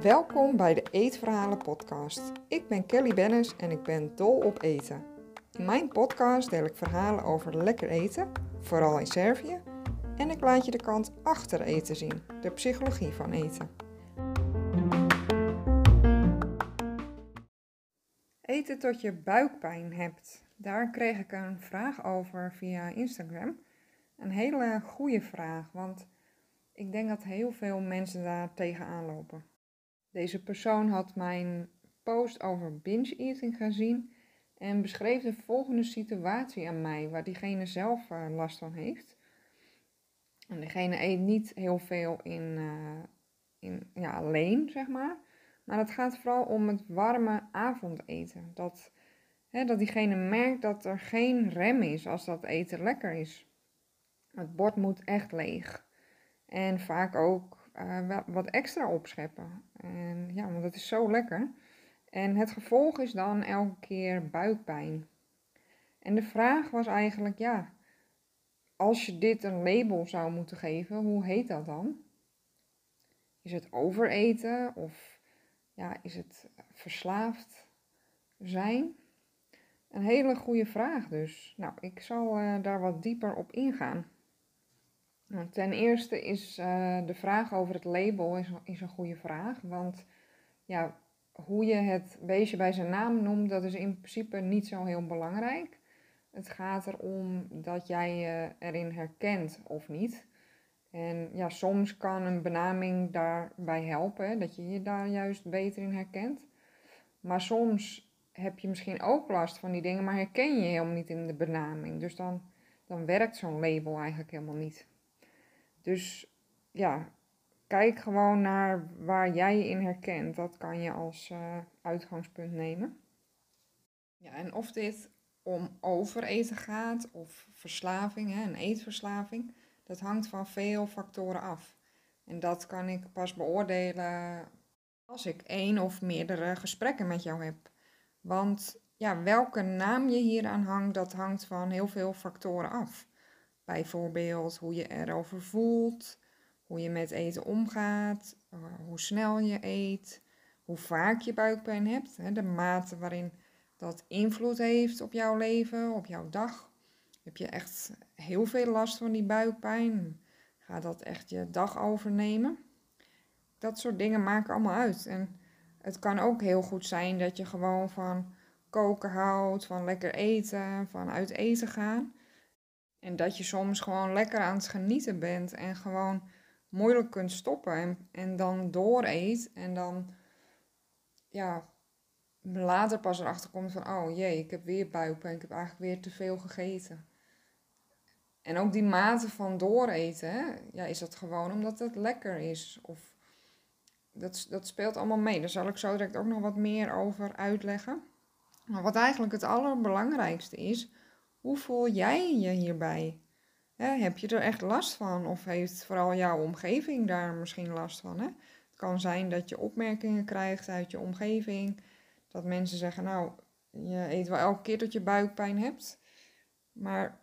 Welkom bij de Eetverhalen podcast. Ik ben Kelly Bennis en ik ben dol op eten. In mijn podcast deel ik verhalen over lekker eten, vooral in Servië, en ik laat je de kant achter eten zien, de psychologie van eten. Eten tot je buikpijn hebt. Daar kreeg ik een vraag over via Instagram. Een hele goede vraag, want ik denk dat heel veel mensen daar tegenaan lopen. Deze persoon had mijn post over binge eating gezien en beschreef de volgende situatie aan mij waar diegene zelf uh, last van heeft. En diegene eet niet heel veel in, uh, in, ja, alleen, zeg maar. Maar het gaat vooral om het warme avondeten. Dat, hè, dat diegene merkt dat er geen rem is als dat eten lekker is. Het bord moet echt leeg. En vaak ook uh, wat extra opscheppen. En ja, want dat is zo lekker. En het gevolg is dan elke keer buikpijn. En de vraag was eigenlijk, ja, als je dit een label zou moeten geven, hoe heet dat dan? Is het overeten of ja, is het verslaafd zijn? Een hele goede vraag dus. Nou, ik zal uh, daar wat dieper op ingaan. Nou, ten eerste is uh, de vraag over het label is, is een goede vraag. Want ja, hoe je het beestje bij zijn naam noemt, dat is in principe niet zo heel belangrijk. Het gaat erom dat jij je erin herkent of niet. En ja, soms kan een benaming daarbij helpen, dat je je daar juist beter in herkent. Maar soms heb je misschien ook last van die dingen, maar herken je helemaal niet in de benaming. Dus dan, dan werkt zo'n label eigenlijk helemaal niet. Dus ja, kijk gewoon naar waar jij je in herkent. Dat kan je als uh, uitgangspunt nemen. Ja, en of dit om overeten gaat of verslaving, hè, een eetverslaving, dat hangt van veel factoren af. En dat kan ik pas beoordelen als ik één of meerdere gesprekken met jou heb. Want ja, welke naam je hier aan hangt, dat hangt van heel veel factoren af. Bijvoorbeeld hoe je erover voelt, hoe je met eten omgaat, eh, hoe snel je eet, hoe vaak je buikpijn hebt, de mate waarin dat invloed heeft op jouw leven, op jouw dag. Heb je echt heel veel last van die buikpijn? Gaat dat echt je dag overnemen? Dat soort dingen maken allemaal uit. En het kan ook heel goed zijn dat je gewoon van koken houdt, van lekker eten, van uit eten gaan. En dat je soms gewoon lekker aan het genieten bent en gewoon moeilijk kunt stoppen en, en dan dooreet en dan ja, later pas erachter komt van oh jee, ik heb weer buikpijn, ik heb eigenlijk weer te veel gegeten. En ook die mate van dooreten, ja, is dat gewoon omdat het lekker is? Of dat, dat speelt allemaal mee. Daar zal ik zo direct ook nog wat meer over uitleggen. Maar wat eigenlijk het allerbelangrijkste is, hoe voel jij je hierbij? heb je er echt last van? Of heeft vooral jouw omgeving daar misschien last van? Hè? Het kan zijn dat je opmerkingen krijgt uit je omgeving. Dat mensen zeggen, nou, je eet wel elke keer dat je buikpijn hebt. Maar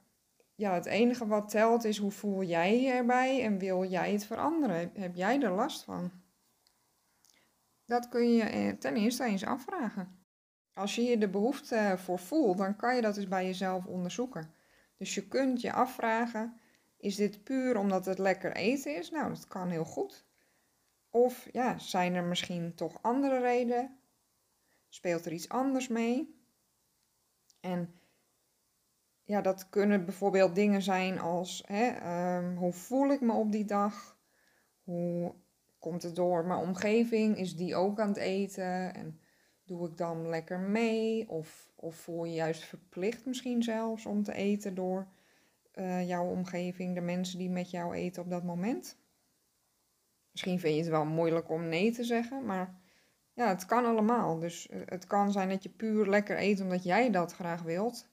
ja, het enige wat telt is hoe voel jij je erbij en wil jij het veranderen? Heb jij er last van? Dat kun je eh, ten eerste eens afvragen. Als je hier de behoefte voor voelt, dan kan je dat dus bij jezelf onderzoeken. Dus je kunt je afvragen, is dit puur omdat het lekker eten is? Nou, dat kan heel goed. Of ja, zijn er misschien toch andere redenen? Speelt er iets anders mee? En ja, dat kunnen bijvoorbeeld dingen zijn als hè, ehm, hoe voel ik me op die dag? Hoe komt het door mijn omgeving? Is die ook aan het eten? En doe ik dan lekker mee? Of, of voel je juist verplicht misschien zelfs om te eten door uh, jouw omgeving, de mensen die met jou eten op dat moment? Misschien vind je het wel moeilijk om nee te zeggen, maar ja, het kan allemaal. Dus eh, het kan zijn dat je puur lekker eet omdat jij dat graag wilt.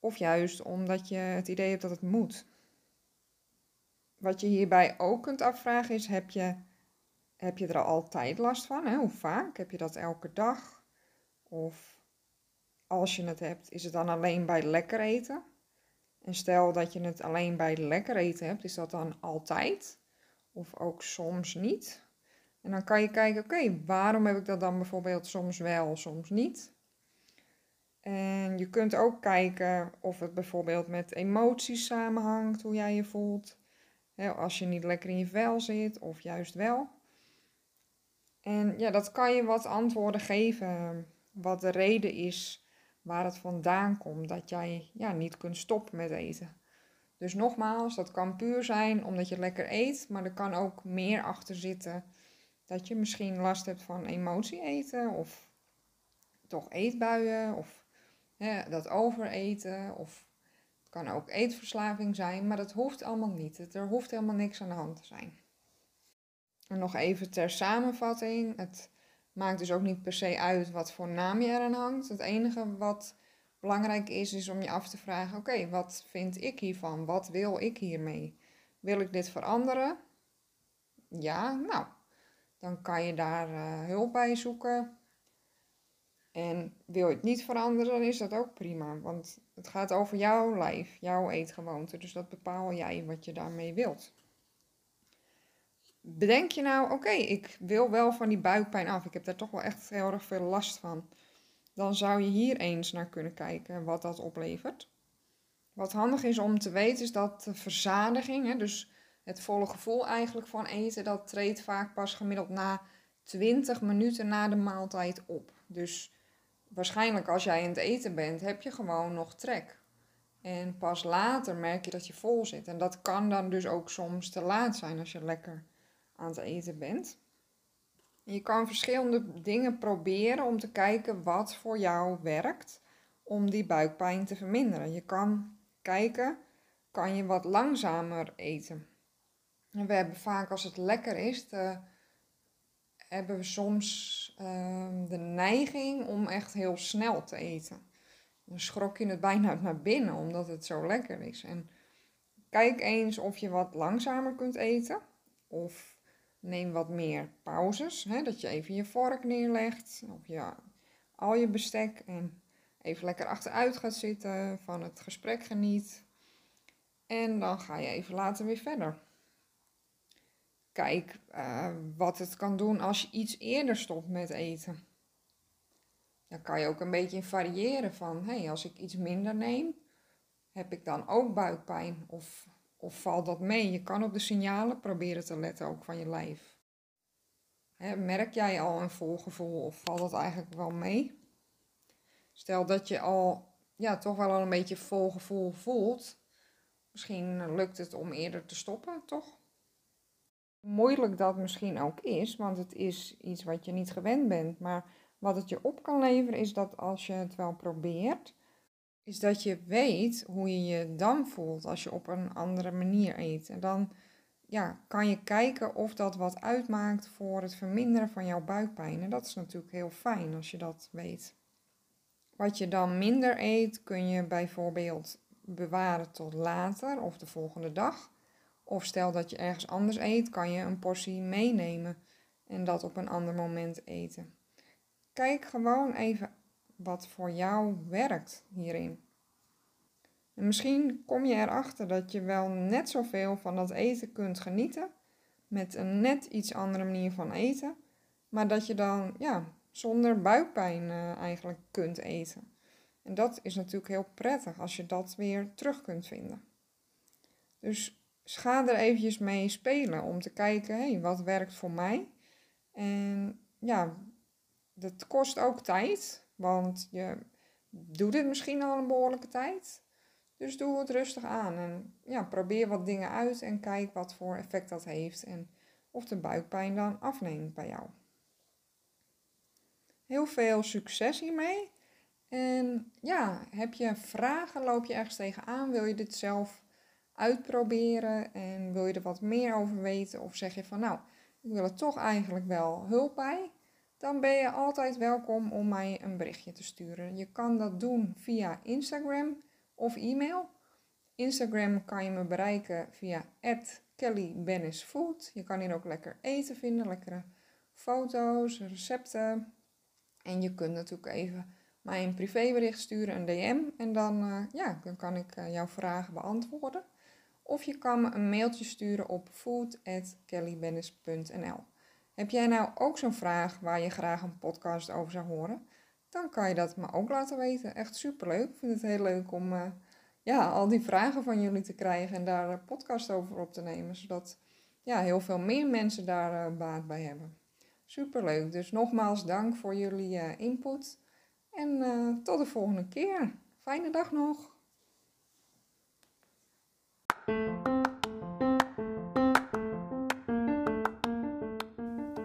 Of juist omdat je het idee hebt dat het moet. Wat je hierbij ook kunt afvragen is, heb je, heb je er altijd last van? Hè? Hoe vaak? Heb je dat elke dag? Of als je het hebt, is het dan alleen bij lekker eten? En stel dat je het alleen bij lekker eten hebt, is dat dan altijd? Of ook soms niet? En dan kan je kijken, oké, waarom heb ik dat dan bijvoorbeeld soms wel, soms niet? En je kunt ook kijken of het bijvoorbeeld met emoties samenhangt, hoe jij je voelt. als je niet lekker in je vel zit, of juist wel. En ja, dat kan je wat antwoorden geven, wat de reden is waar het vandaan komt dat jij ja, niet kunt stoppen met eten. Dus nogmaals, dat kan puur zijn omdat je lekker eet, maar er kan ook meer achter zitten dat je misschien last hebt van emotie eten of toch eetbuien of hè, dat overeten of het kan ook eetverslaving zijn, maar dat hoeft allemaal niet. Er hoeft helemaal niks aan de hand te zijn. En nog even ter samenvatting. Het maakt dus ook niet per se uit wat voor naam je eraan hangt. Het enige wat belangrijk is, is om je af te vragen: oké, wat vind ik hiervan? Wat wil ik hiermee? Wil ik dit veranderen? Ja, nou, dan kan je daar uh, hulp bij zoeken. En wil je het niet veranderen, dan is dat ook prima. Want het gaat over jouw lijf, jouw eetgewoonte. Dus dat bepaal jij wat je daarmee wilt. Bedenk je nou, oké, ik wil wel van die buikpijn af. Ik heb daar toch wel echt heel erg veel last van. Dan zou je hier eens naar kunnen kijken wat dat oplevert. Wat handig is om te weten is dat de verzadiging, hè, dus het volle gevoel eigenlijk van eten, dat treedt vaak pas gemiddeld na 20 minuten na de maaltijd op. Dus waarschijnlijk als jij in het eten bent, heb je gewoon nog trek. En pas later merk je dat je vol zit. En dat kan dan dus ook soms te laat zijn als je lekker aan het eten bent. Je kan verschillende dingen proberen om te kijken wat voor jou werkt om die buikpijn te verminderen. Je kan kijken, kan je wat langzamer eten? En we hebben vaak als het lekker is, hebben we soms ehm, de neiging om echt heel snel te eten. Dan schrok je het bijna naar binnen omdat het zo lekker is. En kijk eens of je wat langzamer kunt eten. Of neem wat meer pauzes. Hè, dat je even je vork neerlegt. Of ja, al je bestek. En even lekker achteruit gaat zitten. Van het gesprek geniet. En dan ga je even later weer verder. Kijk uh, wat het kan doen als je iets eerder stopt met eten. Dan kan je ook een beetje variëren van, hé, hey, als ik iets minder neem, heb ik dan ook buikpijn? Of, of valt dat mee? Je kan op de signalen proberen te letten, ook van je lijf. Merk jij al een vol gevoel of valt dat eigenlijk wel mee? Stel dat je al ja, toch wel een beetje vol gevoel voelt. Misschien lukt het om eerder te stoppen, toch? moeilijk dat misschien ook is, want het is iets wat je niet gewend bent. Maar wat het je op kan leveren is dat als je het wel probeert, is dat je weet hoe je je dan voelt als je op een andere manier eet. En dan ja, kan je kijken of dat wat uitmaakt voor het verminderen van jouw buikpijn. En dat is natuurlijk heel fijn als je dat weet. Wat je dan minder eet, kun je bijvoorbeeld bewaren tot later of de volgende dag. Of stel dat je ergens anders eet, kan je een portie meenemen en dat op een ander moment eten. Kijk gewoon even wat voor jou werkt hierin. En misschien kom je erachter dat je wel net zoveel van dat eten kunt genieten, met een net iets andere manier van eten, maar dat je dan ja, zonder buikpijn uh, eigenlijk kunt eten. En dat is natuurlijk heel prettig als je dat weer terug kunt vinden. Dus ga er eventjes mee spelen om te kijken, wat werkt voor mij? En ja, dat kost ook tijd, want je doet dit misschien al een behoorlijke tijd. Dus doe het rustig aan en ja, probeer wat dingen uit en kijk wat voor effect dat heeft en of de buikpijn dan afneemt bij jou. Heel veel succes hiermee. En ja, heb je vragen, loop je ergens tegenaan, wil je dit zelf uitproberen en wil je er wat meer over weten of zeg je van nou, ik wil er toch eigenlijk wel hulp bij, dan ben je altijd welkom om mij een berichtje te sturen. Je kan dat doen via Instagram of e-mail. Instagram kan je me bereiken via @kellybennisfood. Je kan hier ook lekker eten vinden, lekkere foto's, recepten. En je kunt natuurlijk even mij een privébericht sturen, een DM. En dan, eh, ja, dan kan ik uh, jouw vragen beantwoorden. Of je kan me een mailtje sturen op food.kellybennis.nl. Heb jij nou ook zo'n vraag waar je graag een podcast over zou horen? Dan kan je dat me ook laten weten. Echt superleuk. Ik vind het heel leuk om uh, ja, al die vragen van jullie te krijgen en daar een podcast over op te nemen. Zodat ja, heel veel meer mensen daar baat bij hebben. Superleuk. Dus nogmaals dank voor jullie input. En tot de volgende keer. Fijne dag nog.